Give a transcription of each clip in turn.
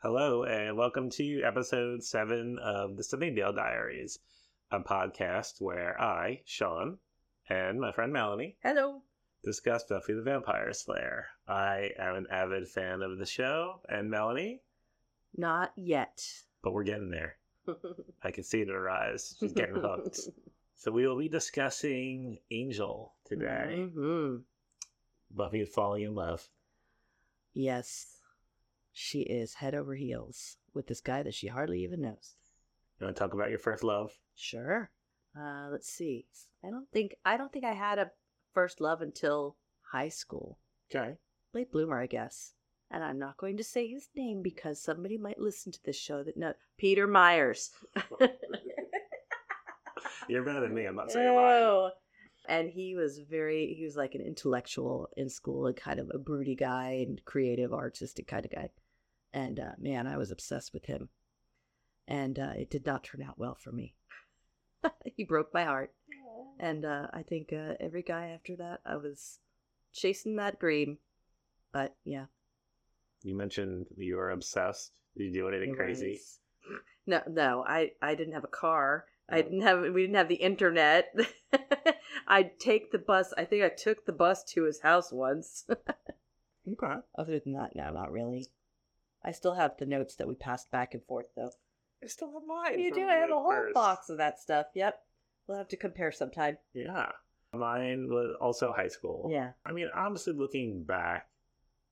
Hello, and welcome to episode seven of the Sunnydale Diaries, a podcast where I, Sean, and my friend Melanie Hello. discuss Buffy the Vampire Slayer. I am an avid fan of the show, and Melanie, Not yet. but we're getting there. I can see it in her eyes. She's getting hooked. So we will be discussing Angel today. Mhm. Buffy is falling in love. Yes. She is head over heels with this guy that she hardly even knows. You want to talk about your first love? Sure. Uh, let's see. I don't think I don't think I had a first love until high school. Okay. Late bloomer, I guess. And I'm not going to say his name because somebody might listen to this show that know Peter Myers. You're better than me. I'm not saying mine. Oh. And he was very, he was like an intellectual in school and kind of a broody guy and creative, artistic kind of guy. And uh, man, I was obsessed with him. And uh, it did not turn out well for me. he broke my heart. And uh, I think uh, every guy after that, I was chasing that dream. But yeah. You mentioned you were obsessed. Did you do anything it crazy? No, no, I, I didn't have a car. I didn't have we didn't have the internet. I'd take the bus. I think I took the bus to his house once. Okay. Other than that, no, not really. I still have the notes that we passed back and forth though. I still have mine. You do. I have a whole first. box of that stuff. Yep. We'll have to compare sometime. Yeah. Mine was also high school. Yeah. I mean, honestly, looking back,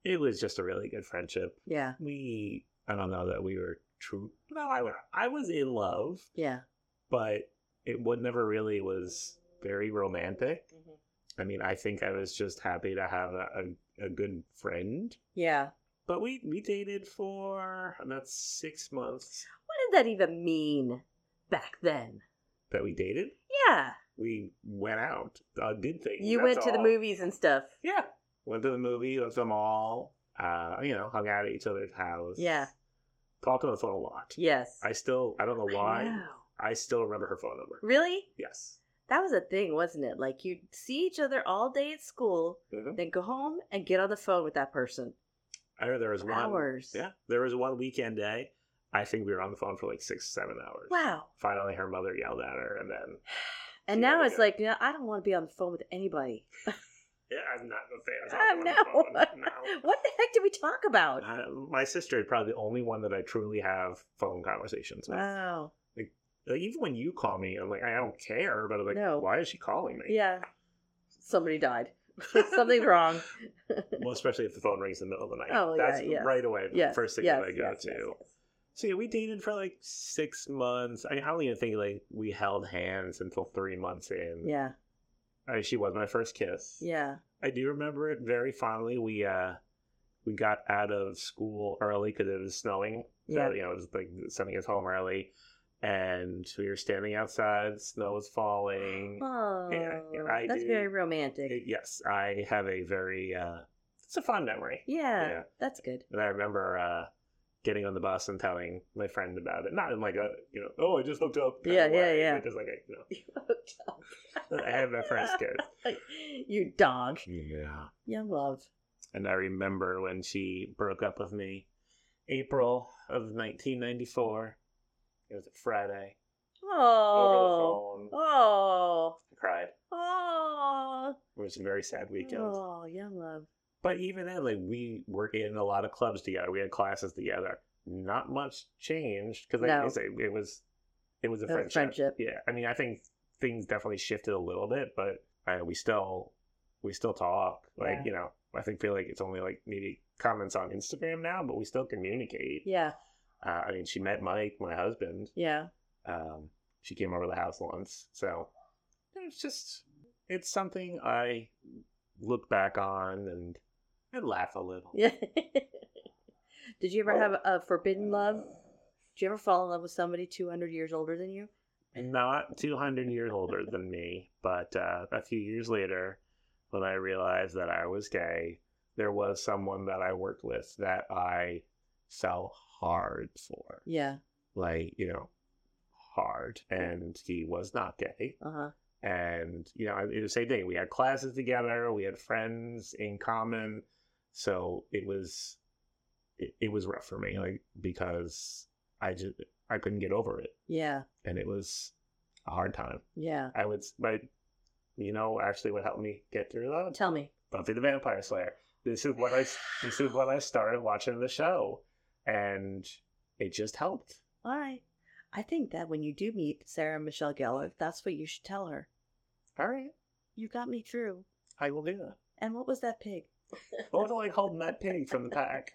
it was just a really good friendship. Yeah. We, I don't know that we were true. No, I, I was in love, Yeah. but it would never really was very romantic. Mm-hmm. I mean, I think I was just happy to have a, a, a good friend. Yeah. But we, we dated for about six months What did that even mean back then? that we dated. Yeah. We went out, uh, did things. You went to the movies and stuff. Yeah. Went to the movie, went to the mall, uh, you know, hung out at each other's house. Yeah. Talked on the phone a lot. Yes. I still, I don't know why, know. I still remember her phone number. Really? Yes. That was a thing, wasn't it? Like you'd see each other all day at school, Mhm. then go home and get on the phone with that person. I remember there was one. Hours. Yeah. There was one weekend day. I think we were on the phone for like six, seven hours. Wow. Finally, her mother yelled at her, and then, And now it's like, yeah, I don't want to be on the phone with anybody. yeah, I'm not a fan of I talking on know. No. what the heck did we talk about? Uh, my sister is probably the only one that I truly have phone conversations with. Wow. Like, even when you call me, I'm like, I don't care, but I'm like, No. why is she calling me? Yeah. Somebody died. Something's wrong. Well, especially if the phone rings in the middle of the night. Oh, That's yeah. right away the Yes. first thing yes, that I go yes, to. So yeah, we dated for like six months. I, I don't even think like we held hands until three months in. Yeah. I, she was my first kiss. Yeah. I do remember it very fondly. We uh we got out of school early because it was snowing. So, Yeah. you know, it was like sending us home early. And we were standing outside, snow was falling. Oh, Yeah, yeah, I that's do. very romantic. Yes, I have a very uh it's a fun memory. yeah, yeah. that's good. And I remember uh, getting on the bus and telling my friend about it. Not in like a, you know, oh, I just hooked up. Yeah, yeah, way, yeah. Just like, a, you know, hooked up. I had my first kiss. you dog. Yeah. Young love. And I remember when she broke up with me, April of 1994. It was a Friday. Oh. Over the phone. Oh. I cried. Oh. It was a very sad weekend. Oh, young love. But even then, like we were in a lot of clubs together. We had classes together. Not much changed because, like I say, it was it was a A friendship. friendship. Yeah, I mean, I think things definitely shifted a little bit, but uh, we still we still talk. Like Yeah. you know, I think feel like it's only like maybe comments on Instagram now, but we still communicate. Yeah. Uh, I mean, she met Mike, my husband. Yeah. Um, she came over to the house once, so it's just it's something I look back on and I laugh a little. Yeah. Did you ever have a forbidden love? Did you ever fall in love with somebody 200 years older than you? Not 200 years older than me, but uh, a few years later, when I realized that I was gay, there was someone that I worked with that I fell hard for. Yeah. Like, you know, hard. And he was not gay. Uh huh. And, you know, it was the same thing. We had classes together, we had friends in common. So it was it, it was rough for me, like because I just I couldn't get over it, Yeah. and it was a hard time. Yeah. I would, but you know, actually, what helped me get through that Tell me. Buffy the Vampire Slayer. This is what I this is when I started watching the show, and it just helped. All right. I think that when you do meet Sarah Michelle Gellar, that's what you should tell her. All right, You got me through. I will do that. And what was that pig? What was it like holding that pig from the pack?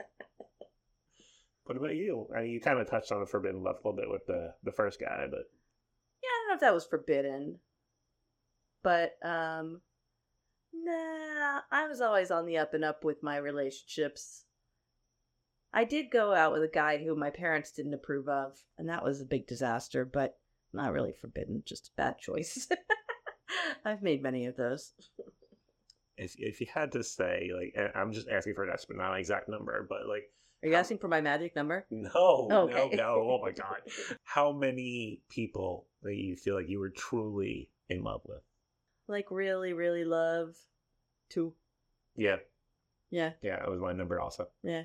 What about you? I mean, you kind of touched on the forbidden love a little bit with the the first guy, but Yeah, I don't know if that was forbidden. But um nah, I was always on the up and up with my relationships. I did go out with a guy who my parents didn't approve of, and that was a big disaster, but not really forbidden, just a bad choice. I've made many of those. If if you had to say, like, I'm just asking for an estimate, not an exact number, but like, Are you How- asking for my magic number? no, Okay. no, no, oh my god, how many people that you feel like you were truly in love with? Like really, really love two. Yeah, Yeah, yeah, it was my number also. yeah.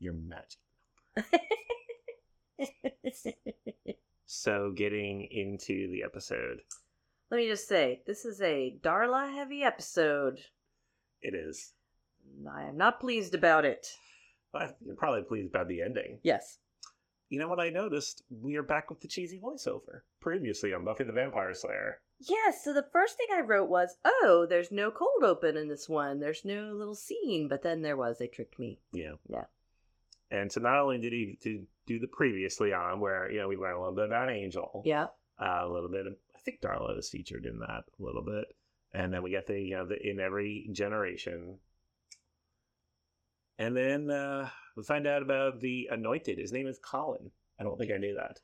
Your magic. number. So getting into the episode, Let me just say, this is a Darla heavy episode. it is. I am not pleased about it. Well, you're probably pleased about the ending. Yes. You know what I noticed? We are back with the cheesy voiceover. Previously on Buffy the Vampire Slayer. Yes, so the first thing I wrote was, oh, there's no cold open in this one. There's no little scene. But then there was. They tricked me. Yeah. Yeah. And so not only did he do, do the previously on, where, you know, we learned a little bit about Angel. Yeah. Uh, a little bit. Think Darla is featured in that a little bit. And then we get the, you know, the in every generation. And then uh, we find out about the anointed. His name is Colin. I don't think I knew that.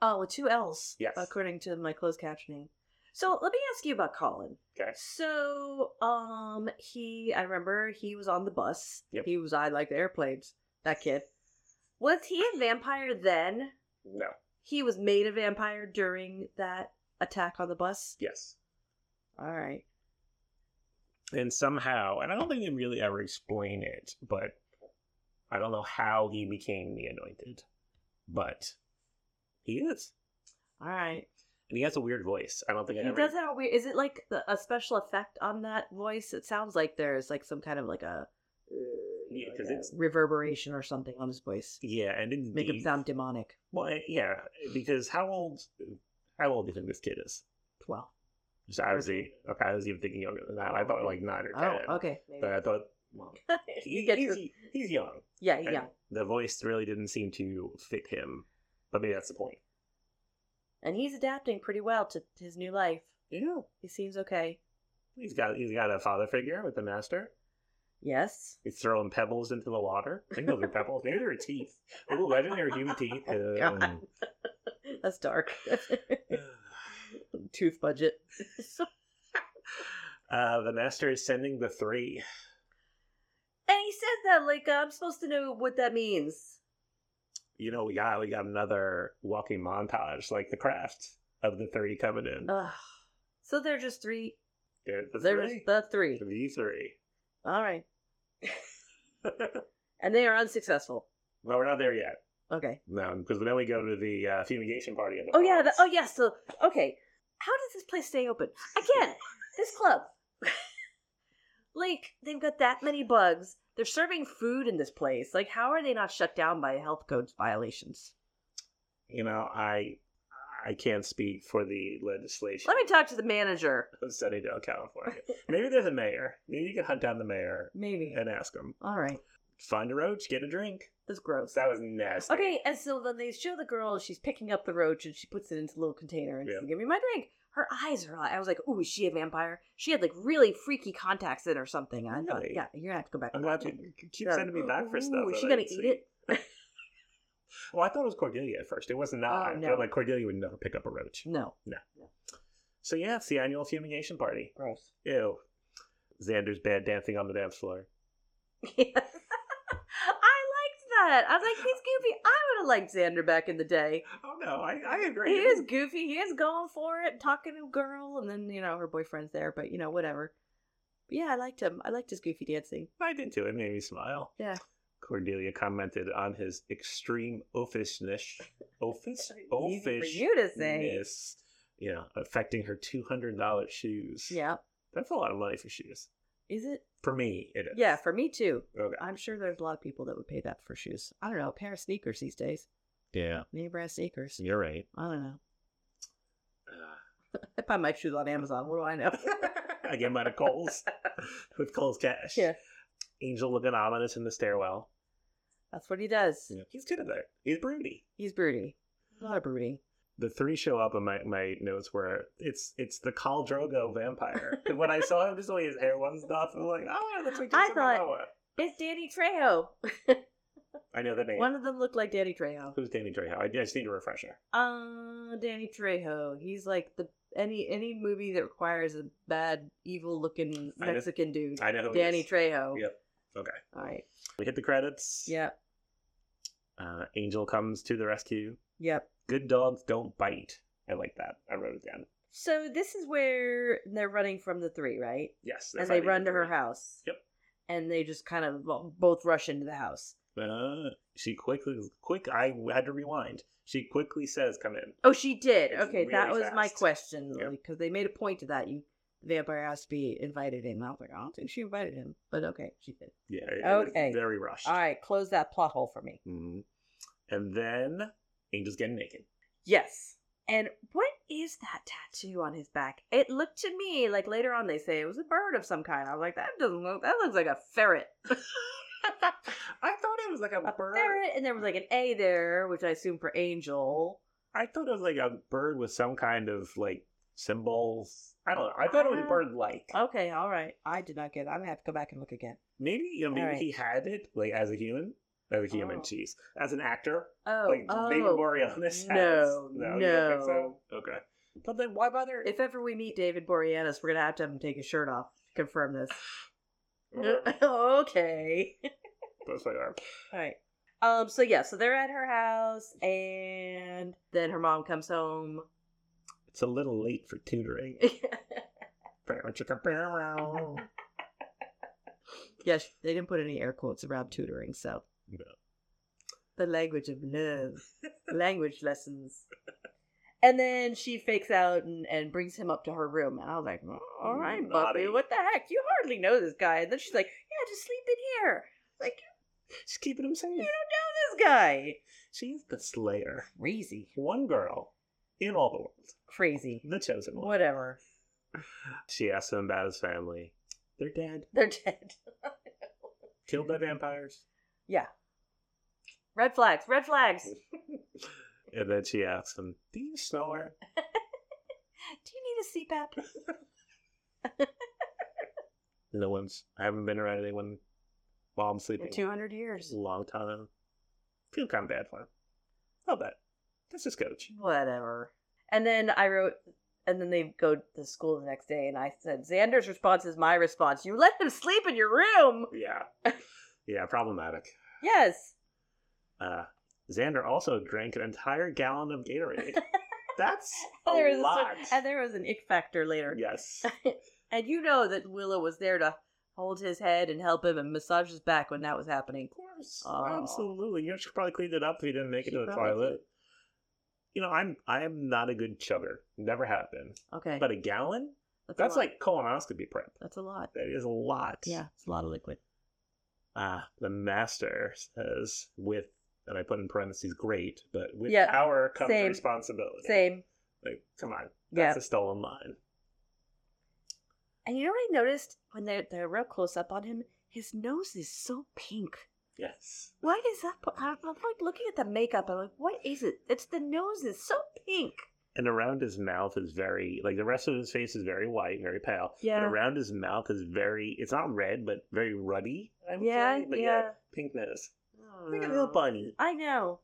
Oh, with two L's. Yes. According to my closed captioning. So let me ask you about Colin. Okay. So, um, he, I remember he was on the bus. Yep. He was, I like the airplanes. That kid. Was he a vampire then? No. He was made a vampire during that attack on the bus? Yes. All right. and somehow, and I don't think they really ever explain it, but I don't know how he became the anointed, but he is, All right. and he has a weird voice. I don't think I He ever. does have a weird. Is it like the, a special effect on that voice? It sounds like there's like some kind of like a, uh, Yeah, like 'cause a it's- reverbation or something on his voice. Yeah, and indeed, Make him sound demonic. well, yeah, because how old? How old do you think this kid is? Well. Just I was okay. I was even thinking younger than that. I thought like nine or oh, ten. Oh, okay. Maybe. But I thought, well, he, he's, your, he's young. yeah, and yeah. The voice really didn't seem to fit him, but maybe that's the point. And he's adapting pretty well to his new life. Yeah, He seems okay. he's got he's got a father figure with the master. Yes. He's throwing pebbles into the water. I think those are pebbles. Maybe they're teeth. Oh, legendary human teeth. Oh, Um, God. That's dark. Tooth budget. uh, the master is sending the three. And he said that like I'm supposed to know what that means. You know, we got we got another walking montage, like the craft of the three coming in. Ugh. So they're just three. They're the They're three. the three. The three. All right. And they are unsuccessful. well, we're not there yet. Okay. No, because then we go to the uh, fumigation party. At the Oh yeah. The, oh yeah. So okay. How does this place stay open again? this club. like they've got that many bugs. They're serving food in this place. Like how are they not shut down by health codes violations? You know, I I can't speak for the legislation. Let me talk to the manager. of Sunnydale, California. Maybe there's a mayor. Maybe you can hunt down the mayor Maybe. and ask him. All right. Find a roach, get a drink. That's gross. That was nasty. Okay, and so then they show the girl, she's picking up the roach and she puts it into a little container and Yeah. says, Give me my drink. Her eyes are I was like, Ooh, is she a vampire? She had like really freaky contacts in or something. I thought, yeah, you're gonna have to go back. I'm glad you keep sending me back for stuff. Is she gonna eat see. it? Well, I thought it was Cordelia at first. It was not. Oh, no. Like Cordelia would never pick up a roach. No. No. So yeah, it's the annual fumigation party. Gross. Ew. Xander's bad dancing on the dance floor. Yes. I liked that. I was like, he's goofy. I would have liked Xander back in the day. Oh no, I, I agree. He is goofy. He is going for it, talking to a girl, and then, you know, her boyfriend's there, but, you know, whatever. But yeah, I liked him. I liked his goofy dancing. I did too. It made me smile. Yeah. Cordelia commented on his extreme oafishness, oafish, for you to say. know, affecting her two hundred dollars shoes. Yeah. that's a lot of money for shoes. Is it? For me, it is. Yeah, for me too. Okay. I'm sure there's a lot of people that would pay that for shoes. I don't know, a pair of sneakers these days. Yeah, Name brand sneakers. you're right. I don't know. Uh, I buy my shoes on Amazon. What do I know? I get mine at Kohl's with Kohl's cash. yeah, Angel looking ominous in the stairwell. that's what he does. He's good at that. He's broody. He's broody. A lot of brooding. the three show up in my, my notes where it's it's the Khal Drogo vampire. And when I saw him, just the way his hair was stuff, I'm like, oh, that's like I thought-. It's Danny Trejo. I know the name. One of them looked like Danny Trejo. Who's Danny Trejo? I just need a refresher. Uh, Danny Trejo. He's like the any any movie that requires a bad, evil looking I know- Mexican dude. I know Danny. Trejo. Yep. Okay. All right. We hit the credits. Yep. Uh, Angel comes to the rescue. Yep. Good dogs don't bite. I like that. I wrote it down. So this is where they're running from the three, right? Yes. and they run to her house. Yep. And they just kind of both rush into the house. Uh, she quickly, quick. I had to rewind. She quickly says, "Come in." Oh, she did. It's okay, that really was my fast. question Yep. because they made a point to that. You, vampire has to be invited in. I was like, I don't think she invited him, but okay, she did. Yeah. it- it was Okay. very rushed. All right, close that plot hole for me. hmm And then Angel's getting naked. Yes. And what is that tattoo on his back? It looked to me like later on they say it was a bird of some kind. I was like, that doesn't look. That looks like a ferret. I thought it was like a, A bird. ferret, and there was like an A there, which I assume for angel. I thought it was like a bird with some kind of like symbols. I don't know. I thought it was Ah. bird like. Okay, all right. I did not get. it. I'm gonna have to go back and look again. Maybe you know, maybe Alright. he had it like as a human. As a human, Oh. As an actor, Oh, like oh, David Boreanaz has. no, no, you don't think no. so? Okay. But then why bother? If ever we meet David Boreanaz, we're gonna have to have him take his shirt off. to Confirm this. okay. That's my arm. All right. Um. So yeah. So they're at her house, and then her mom comes home. It's a little late for tutoring. yes, they didn't put any air quotes around tutoring, so No. the language of love, language lessons. And then she fakes out and, and brings him up to her room, and I was like, "Oh, "All right, Naughty. Buffy, what the heck? You hardly know this guy." And then she's like, "Yeah, just sleep in here." Like, She's keeping him safe. you don't know this guy. She's the Slayer. Crazy, One girl in all the world. crazy. The chosen one. Whatever. She asks him about his family. They're dead. They're dead. Killed by vampires. yeah. Red flags. Red flags. And then she asks him, Do you snore? Do you need a CPAP? No one's. I haven't been around anyone while I'm sleeping. In 200 years. long time. Feel kind of bad for him. Not bad. That's his coach. Whatever. And then I wrote, and then they go to school the next day, and I said, Xander's response is my response. You let him sleep in your room. Yeah. yeah, problematic. Yes. Uh, Xander also drank an entire gallon of Gatorade. That's a there was a lot. cer- and there was an ick factor later. yes. And you know that Willow was there to hold his head and help him and massage his back when that was happening. Of course. Absolutely. You know, she probably cleaned it up if he didn't make it to the toilet. did. You know, I'm I am not a good chugger. Never have been. Okay. But a gallon? that's That's lot. like colonoscopy prep. That's a lot. That is a lot. Yeah, it's a lot of liquid. Ah, the master says with and I put in parentheses great, but with Yeah, comes same. responsibility. Same. Like, come on. Yeah. That's a stolen line. And you know what I noticed when they're they're real close up on him? His nose is so pink. Yes. Why is that? I'm I'm, like looking at the makeup. I'm like, what is it? It's the nose is so pink. And around his mouth is very like the rest of his face is very white, very pale. Yeah. But around his mouth is very it's not red, but very ruddy. I would Yeah, say. But yeah. Oh, pink nose. Oh, Like a little bunny. I know.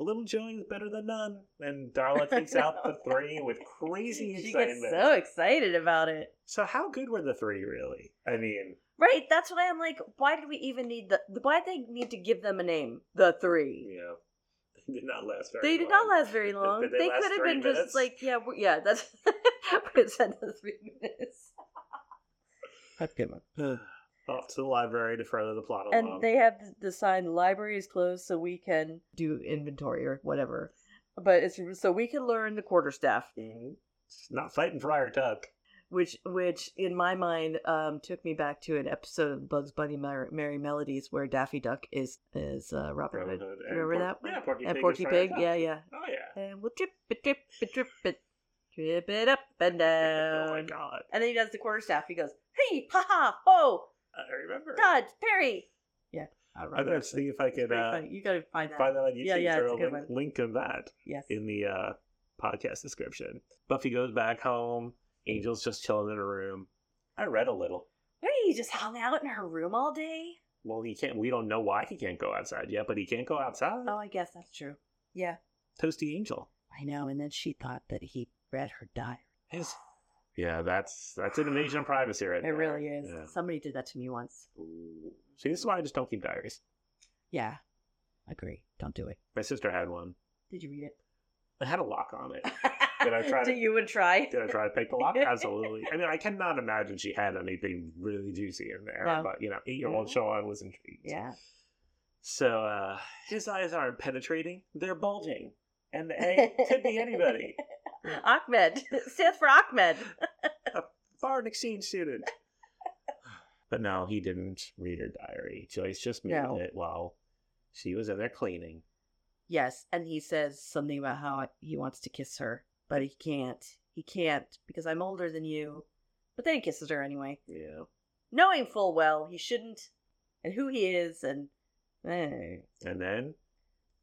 A little joy is better than none. And Darla takes out the three with crazy She excitement. gets so excited about it. So how good were the three really? I mean, Right. That's why I'm like, why did we even need the? Why did they need to give them a name? The three. Yeah, they did not last very They did long. not last very long. Did they they could have been minutes? just like, yeah, we yeah. That's percent of three minutes. That's a good one. off to the library to further the plot along. and they have the- the sign "The library is closed," so we can do inventory or whatever. But it's so we can learn the quarterstaff, Mhm. It's not fighting Friar Tuck. Which which in my mind um, took me back to an episode of Bugs Bunny Mer- Merrie Melodies where Daffy Duck is is uh, Robin Hood. Remember Por- that one? Yeah, Porky and Pig. Porky Pig, yeah, yeah. Oh yeah. And we'll trip it, trip it, trip it, trip it up and down. oh my god. And then he does the quarterstaff. He goes, "Hey, ha ha, ho, I remember. dodge, parry." Yeah, I I'm gonna see if I can uh. You gotta find that. find that on YouTube. Yeah, yeah, Throw it's a a link, link of that Yes. in the uh, podcast description. Buffy goes back home. Angel's just chilling in her room. I read a little. What, he just hung out in her room all day? Well, he can't. We don't know why he can't go outside yet, but he can't go outside. Oh, I guess that's true. Yeah. Toasty Angel. I know. And then she thought that he read her diary. His. Yeah, that's that's an invasion of privacy right It there. really is. Yeah. Somebody did that to me once. See, this is why I just don't keep diaries. Yeah. Agree. Don't do it. My sister had one. Did you read it? It had a lock on it. Did I try to- you would try? Did I try to pick the lock? Absolutely. I mean, I cannot imagine she had anything really juicy in there. No. But, you know, eight year old Mhm. Sean was intrigued. Yeah. So, uh, his eyes aren't penetrating, they're bulging. And the could be anybody. Ahmed. Stands for Ahmed. A foreign exchange student. But no, he didn't read her diary. Joyce just made No. it while she was in there cleaning. Yes, and he says something about how he wants to kiss her, but he can't. He can't because I'm older than you. But then he kisses her anyway, Yeah. knowing full well he shouldn't, and who he is, and eh. And then,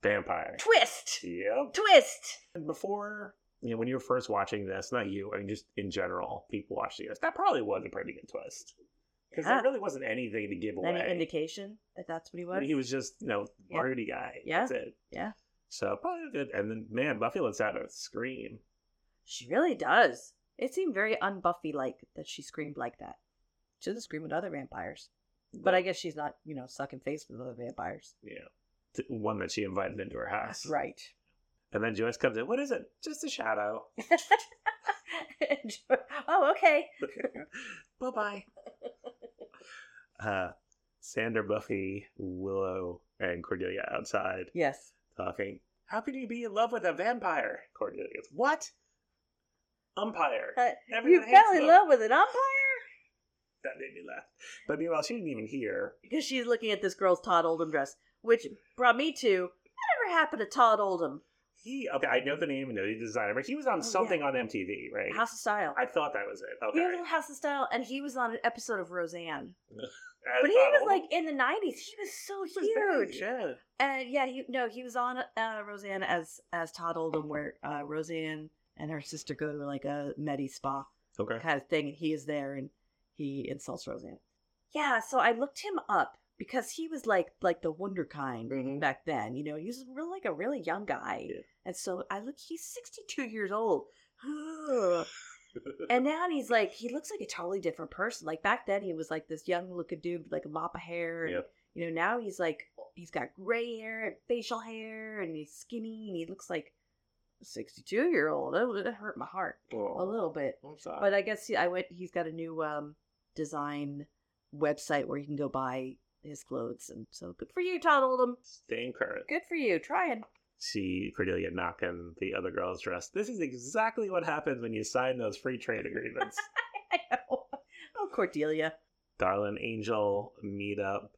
vampire. twist, Yep. twist. And before, you know, when you were first watching this, not you, I mean, just in general, people watching this, that probably was a pretty good twist. Because Yeah. there really wasn't anything to give away. Any indication that that's what he I was? mean, he was just, you know, Yeah. party guy. Yeah. That's it. Yeah. So probably good. And then, man, Buffy lets out a scream. She really does. It seemed very unbuffy like that she screamed like that. She doesn't scream with other vampires. But I guess she's not, you know, sucking face with other vampires. Yeah. One that she invited into her house. Right. And then Joyce comes in. What is it? Just a shadow. oh, okay. bye bye. Uh, Xander, Buffy, Willow, and Cordelia outside Yes. talking. How can you be in love with a vampire? Cordelia goes, What? Umpire. Uh, you fell in love with an umpire? That made me laugh. But meanwhile, she didn't even hear. Because she's looking at this girl's Todd Oldham dress, which brought me to whatever happened to Todd Oldham? He okay, I know the name and know the designer, but he was on Oh, something on MTV, right? House of Style. I thought that was it. He was Okay. on House of Style, and he was on an episode of Roseanne. But he was Oldham. like in the '90s. He was so He was big, huge. yeah. And yeah, he no, he was on uh, Roseanne as as Todd Oldham, where uh, Roseanne and her sister go to like a medi spa Okay. kind of thing, and he is there and he insults Roseanne. Yeah, so I looked him up because he was like like the wonder kind Mhm. back then. You know, he was really like a really young guy, Yeah. and so I look. He's sixty two years old. And now he's like, he looks like a totally different person. Like back then, he was like this young looking dude with like a mop of hair. And, Yep. You know, now he's like, he's got gray hair and facial hair and he's skinny and he looks like a 62 year old. That would hurt my heart Oh, a little bit. But I guess he, I went, he's got a new um, design website where you can go buy his clothes. And so good for you, Todd Oldham. Staying current. Good for you. Trying. See Cordelia knocking the other girl's dress. This is exactly what happens when you sign those free trade agreements. I know. Oh, Cordelia. Darlin Angel meet up.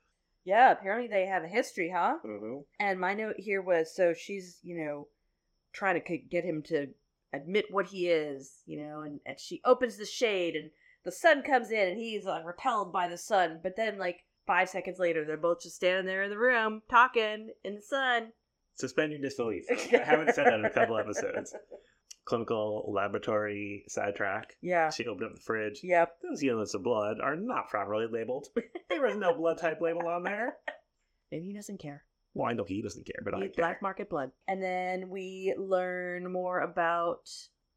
Yeah, apparently they have a history, huh? Mm-hmm. And my note here was so she's, you know, trying to c- get him to admit what he is, you know, and, and she opens the shade and the sun comes in and he's like repelled by the sun. But then, like, five seconds later, they're both just standing there in the room talking in the sun. Suspend your disbelief. I haven't said that in a couple episodes. Clinical laboratory sidetrack. Yeah. She opened up the fridge. Yep. Those units of blood are not properly labeled. There was no blood type label on there. Maybe he doesn't care. Well, I know he doesn't care, but I care. black market blood. And then we learn more about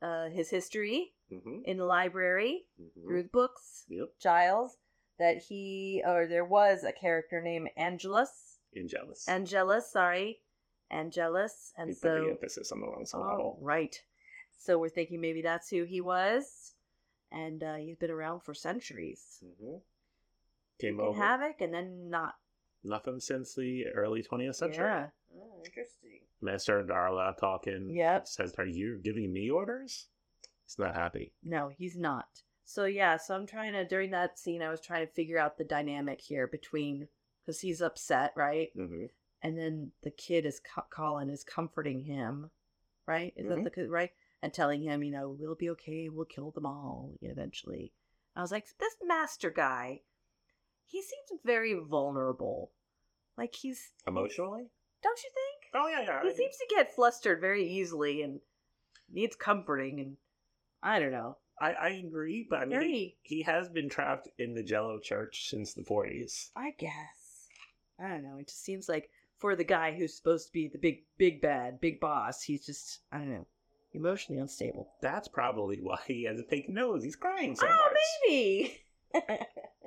uh, his history Mm-hmm. in the library through the books. Yep. Giles that he or there was a character named Angelus. Angelus. Angelus, sorry. Angelus. And He put the so emphasis on the wrong oh, syllable. right. So we're thinking maybe that's who he was. And uh, he's been around for centuries. Mm-hmm. came over. havoc and then not. Nothing since the early 20th century. Yeah. Oh, interesting. Master Darla talking. Yep. Says, Are you giving me orders? He's not happy. No, he's not. So yeah, so I'm trying to during that scene, I was trying to figure out the dynamic here between because he's upset, right? hmm And then the kid is co- Colin is comforting him, right? Is Mhm. that the kid, right? And telling him, you know, we'll be okay. We'll kill them all eventually. I was like, this master guy, he seems very vulnerable. Like he's, Emotionally? don't you think? Oh, yeah, yeah. He seems to get flustered very easily and needs comforting. And I don't know. I, I agree, but I mean, he, he has been trapped in the Jello Church since the 40s. I guess. I don't know. It just seems like for the guy who's supposed to be the big, big bad, big boss, he's just, I don't know, emotionally unstable. That's probably why he has a pink nose. He's crying so oh, much. maybe.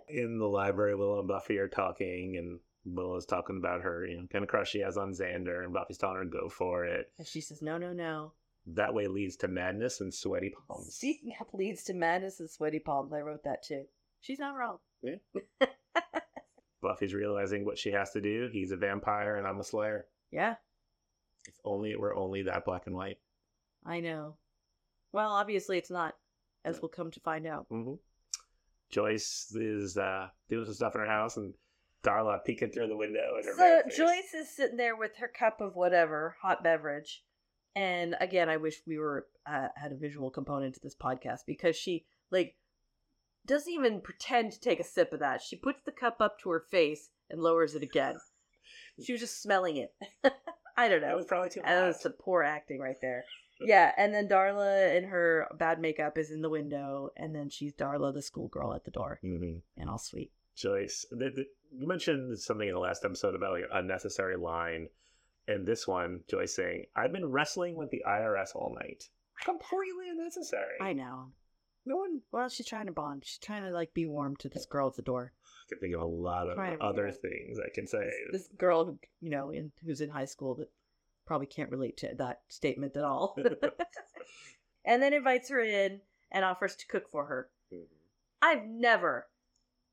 In the library, Willow and Buffy are talking, and Willow's talking about her, you know, kind of crush she has on Xander, and Buffy's telling her go for it. and she says, no, no, no. That way leads to madness and sweaty palms. Seeking up leads to madness and sweaty palms. I wrote that too. She's not wrong. Yeah. Buffy's realizing what she has to do. He's a vampire, and I'm a slayer. Yeah, If only it were only that black and white. I know. Well, obviously it's not, as we'll come to find out. hmm Joyce is uh, doing some stuff in her house, and Darla peeking through the window. So. Joyce is sitting there with her cup of whatever hot beverage, and again, I wish we were uh, had a visual component to this podcast because she like doesn't even pretend to take a sip of that. She puts the cup up to her face and lowers it again. She was just smelling it. I don't That know. was probably too That was some poor acting right there. Yeah, and then Darla in her bad makeup is in the window, and then she's Darla, the schoolgirl, at the door, Mhm. and all sweet. Joyce, the, the, you mentioned something in the last episode about like an unnecessary line. And this one, Joyce saying, I've been wrestling with the IRS all night. Completely unnecessary. I know. No one Well, she's trying to bond. She's trying to like be warm to this girl at the door. I can think of a lot of other things I can say. This girl, you know, in, who's in high school that probably can't relate to that statement at all. and then invites her in and offers to cook for her. Mhm. I've never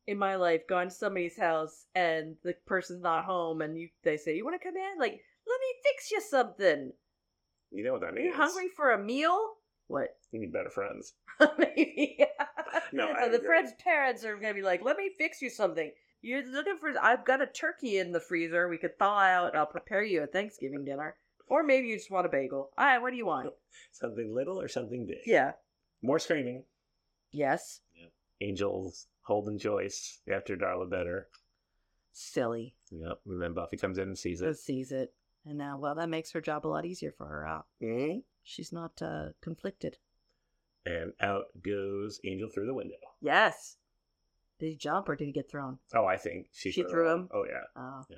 in my life gone to somebody's house and the person's not home and you they say, You want to come in? Like, let me fix you something. You know what that means. You're hungry for a meal? What? You need better friends. Maybe. No, I the friend's parents are gonna be like, "Let me fix you something. You're looking for? I've got a turkey in the freezer. We could thaw out. I'll prepare you a Thanksgiving dinner, or maybe you just want a bagel. All right, what do you want? Something little or something big. Yeah. More screaming. Yes. Angels holding Joyce after Darla better. Silly. Yep. And then Buffy comes in and sees it. sees it, and now, well, that makes her job a lot easier for her. Uh, Mhm. she's not uh, conflicted. And out goes Angel through the window. Yes. Did he jump or did he get thrown? Oh, I think she, She threw him? Oh, yeah. Oh. Yeah.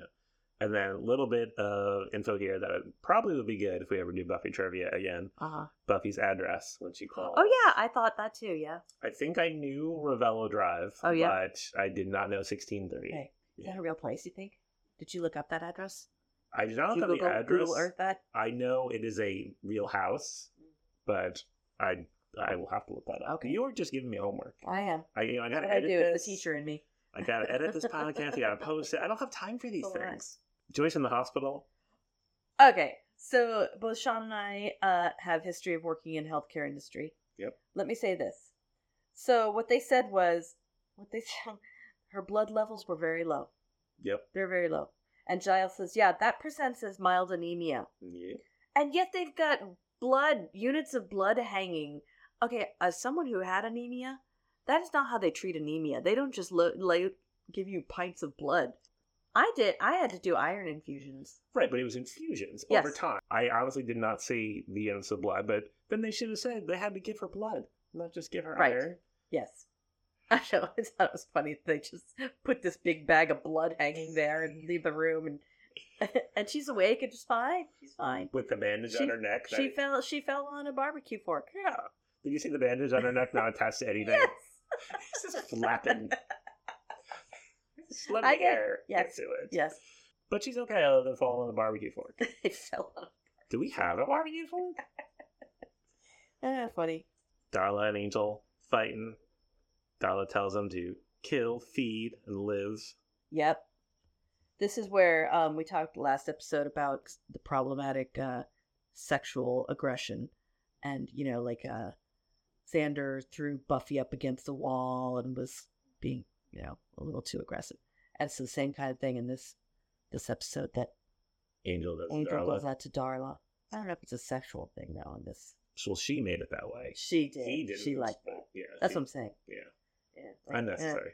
And then a little bit of info here that probably would be good if we ever do Buffy trivia again. Uh huh. Buffy's address when she called. Oh yeah, I thought that too. Yeah. I think I knew Revello Drive. Oh, yeah? But I did not know 1630. Okay. Is that a real place? You think? Did you look up that address? I did not Did know you the address. Google Earth that? I know it is a real house, but I I will have to look that up. Okay. You're just giving me homework. I am. I you know I gotta I edit do. this. The teacher in me. I gotta edit this podcast. I gotta post it. I don't have time for these So things. Joyce in the hospital. Okay, so both Sean and I uh, have history of working in healthcare industry. Yep. Let me say this. So what they said was, what they said, her blood levels were very low. Yep. They're very low. And Giles says, yeah, that presents as mild anemia. Yeah. And yet they've got blood, units of blood hanging. Okay, as someone who had anemia, that is not how they treat anemia. They don't just lo- lay, give you pints of blood. I did. I had to do iron infusions. Right, but it was infusions Yes. over time. I honestly did not see the units of blood, but then they should have said they had to give her blood, not just give her Right. iron. Yes. I know. I thought it was funny. They just put this big bag of blood hanging there and leave the room, and and she's awake and just fine. She's fine. With the bandage She- on her neck. She that- fell. She fell on a barbecue fork. Yeah. Did you see the bandage on her neck not attached to anything? Yes. It's just flapping. Just let I the get- air yes, get to it. Yes. But she's okay other than falling on the barbecue fork. it fell on. Do we have a barbecue fork? Eh, funny. Darla and Angel fighting. Darla tells them to kill, feed, and live. Yep. This is where um, we talked last episode about the problematic uh, sexual aggression, and you know, like uh, Xander threw Buffy up against the wall and was being, you know, a little too aggressive. And it's the same kind of thing in this this episode that Angel does. Angel does that to Darla. I don't know if it's a sexual thing though. In this, Well, she made it that way. she did. He did. She liked that. Yeah. That's she- what I'm saying. Yeah. Yeah. like, Unnecessary.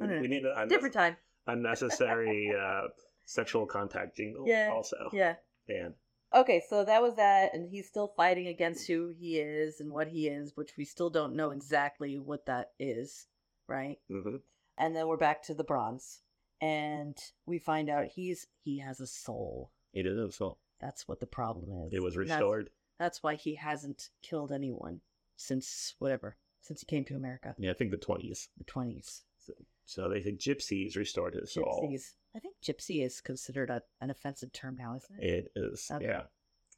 I don't know. We need an unne- different time. unnecessary uh, sexual contact jingle. Yeah. Also. Yeah. Man. Okay, so that was that, and he's still fighting against who he is and what he is, which we still don't know exactly what that is, right? hmm And then we're back to the bronze, and we find out he's he has a soul. It is. soul. That's what the problem is. it was And that's- restored. That's, why he hasn't killed anyone since whatever since he came to America, Yeah, I think the twenties. the twenties. So, so they think gypsies restored his soul. Gypsies. I think gypsy is considered a, an offensive term now, isn't it? It is. Okay. Yeah.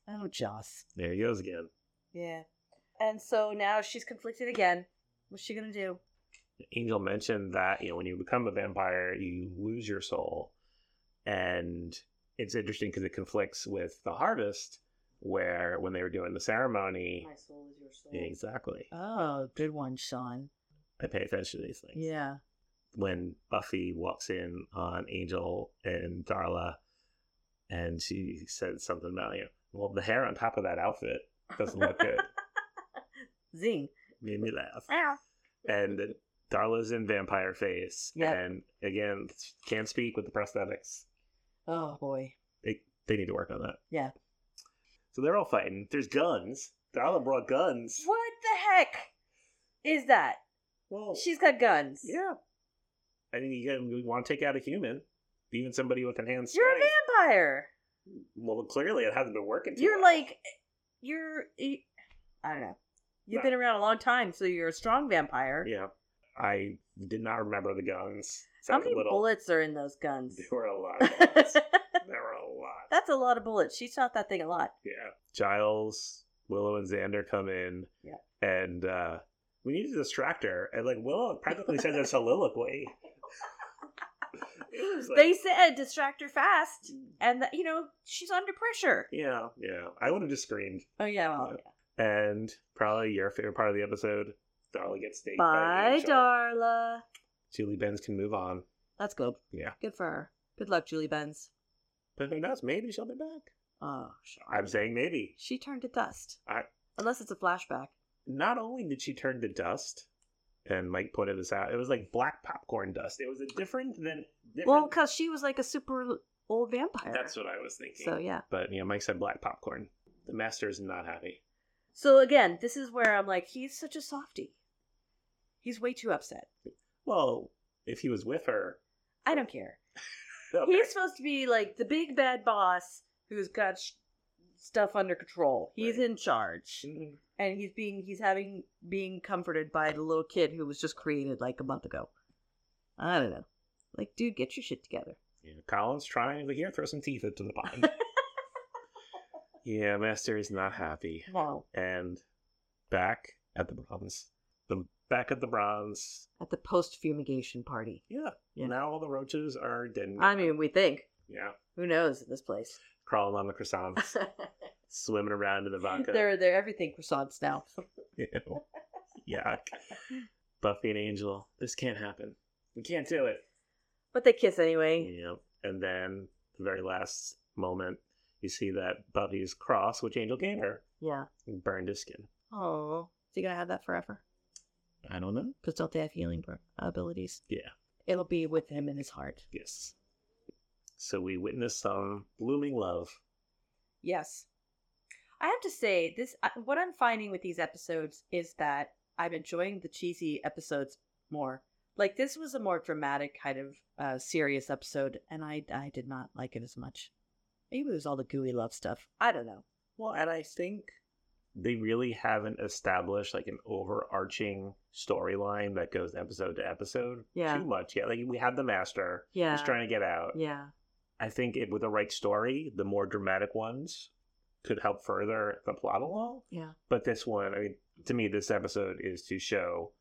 Oh, Joss. There he goes again. Yeah. And so now she's conflicted again. What's she gonna do? Angel mentioned that you know when you become a vampire, you lose your soul, and it's interesting because it conflicts with the harvest, where when they were doing the ceremony, My soul is your soul. exactly. Oh, good one, Sean. I pay attention to these things. Yeah. When Buffy walks in on Angel and Darla, and she said something about you know, well, the hair on top of that outfit doesn't look good. Zing. Made me laugh. Ow. and Darla's in vampire face, Yep. and again can't speak with the prosthetics. Oh boy. They they need to work on that. Yeah. So they're all fighting. There's guns. Darla brought guns. What the heck is that? Well, She's got guns. yeah. I mean, you, want to take out a human, even somebody with enhanced. Strength. You're a vampire. Well, clearly it hasn't been working. Too You're well. like, you're. I don't know. You've No. been around a long time, so you're a strong vampire. yeah. I did not remember the guns. How many little- bullets are in those guns? There were a lot. Of bullets. there were a lot. That's a lot of bullets. She shot that thing a lot. Yeah. Giles, Willow, and Xander come in. Yeah. And uh, we need to distract her. And like Willow practically says a soliloquy. Like- They said distract her fast, mm. and that, you know she's under pressure. yeah, yeah. I would have just screamed. Oh yeah, well, yeah. And probably your favorite part of the episode, Darla gets staked Bye, Angel. Darla. Julie Benz can move on. That's good. Yeah. Good for her. Good luck, Julie Benz. But who knows? Maybe she'll be back. Oh, Sean. I'm saying maybe. She turned to dust. I Unless it's a flashback. not only did she turn to dust, and Mike pointed this out, it was like black popcorn dust. It was a different than different. Well, because she was like a super old vampire. That's what I was thinking. So yeah. But you know, Mike said black popcorn. The master is not happy. So again, this is where I'm like, he's such a softie. He's way too upset. Well, if he was with her, I don't care. okay. He's supposed to be like the big bad boss who's got sh- stuff under control. He's Right. in charge, Mhm. and he's being he's having being comforted by the little kid who was just created like a month ago. I don't know. Like, dude, get your shit together. Yeah, Colin's trying to here throw some teeth into the pond. yeah, master is not happy. no, And back at the bronze, the back at the bronze. at the post fumigation party. Yeah, Yeah. now all the roaches are dead. I mean, we think. yeah, Who knows at this place? Crawling on the croissants, swimming around in the vodka. they're they're everything croissants now. Ew. Yuck. Buffy and Angel, this can't happen. We can't do it. But they kiss anyway. Yep. And then the very last moment, you see that Buffy's cross, which Angel gave her, Yeah. burned his skin. Oh, is he gonna have that forever? I don't know. Because don't they have healing abilities? Yeah. It'll be with him in his heart. Yes. So we witnessed some blooming love. Yes. I have to say this. What I'm finding with these episodes is that I'm enjoying the cheesy episodes more. Like this was a more dramatic kind of uh, serious episode, and I I did not like it as much. Maybe it was all the gooey love stuff. I don't know. Well, and I think they really haven't established like an overarching storyline that goes episode to episode Yeah. too much yet. Like we had the master, Yeah. he's trying to get out. Yeah. I think it, with the right story, the more dramatic ones could help further the plot along. Yeah. But this one, I mean, to me, this episode is to show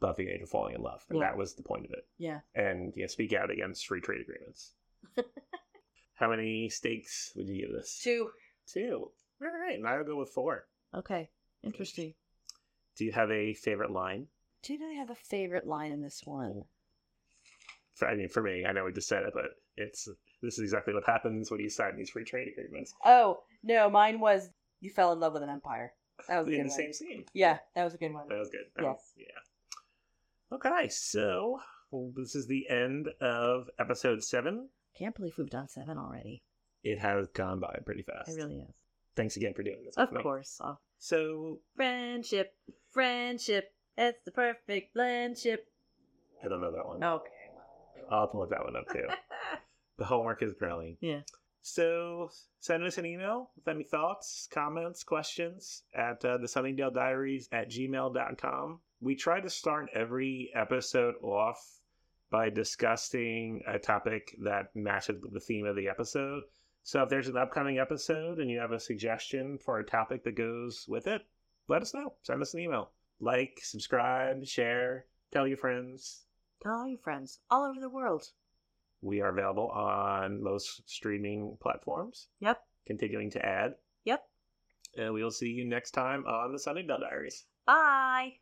Buffy Age of Falling in Love. And Yeah. that was the point of it. Yeah. And yeah, speak out against free trade agreements. How many stakes would you give this? Two. Two. All right, and I'll go with four. Okay. Interesting. Do you have a favorite line? Do you really have a favorite line in this one? For, I mean, for me, I know we just said it, but it's this is exactly what happens when you sign these free trade agreements. Oh no, mine was you fell in love with an empire. That was In the one. same scene. Yeah, that was a good one. That was good. That Yes. was- yeah. Okay, so well, this is the end of episode seven. Can't believe we've done seven already. It has gone by pretty fast. It really has. Thanks again for doing this. Of course. Oh. So Friendship, friendship. It's the perfect blendship. I don't know that one. Okay. I'll have to look that one up too. the homework is growing. yeah. So send us an email with any thoughts, comments, questions at uh, the Sunnydale Diaries at gmail.com. We try to start every episode off by discussing a topic that matches with the theme of the episode. So if there's an upcoming episode and you have a suggestion for a topic that goes with it, let us know. Send us an email. Like, subscribe, share, tell your friends. Tell all your friends all over the world. We are available on most streaming platforms. Yep. Continuing to add. Yep. And we will see you next time on the Sunnydale Diaries. Bye.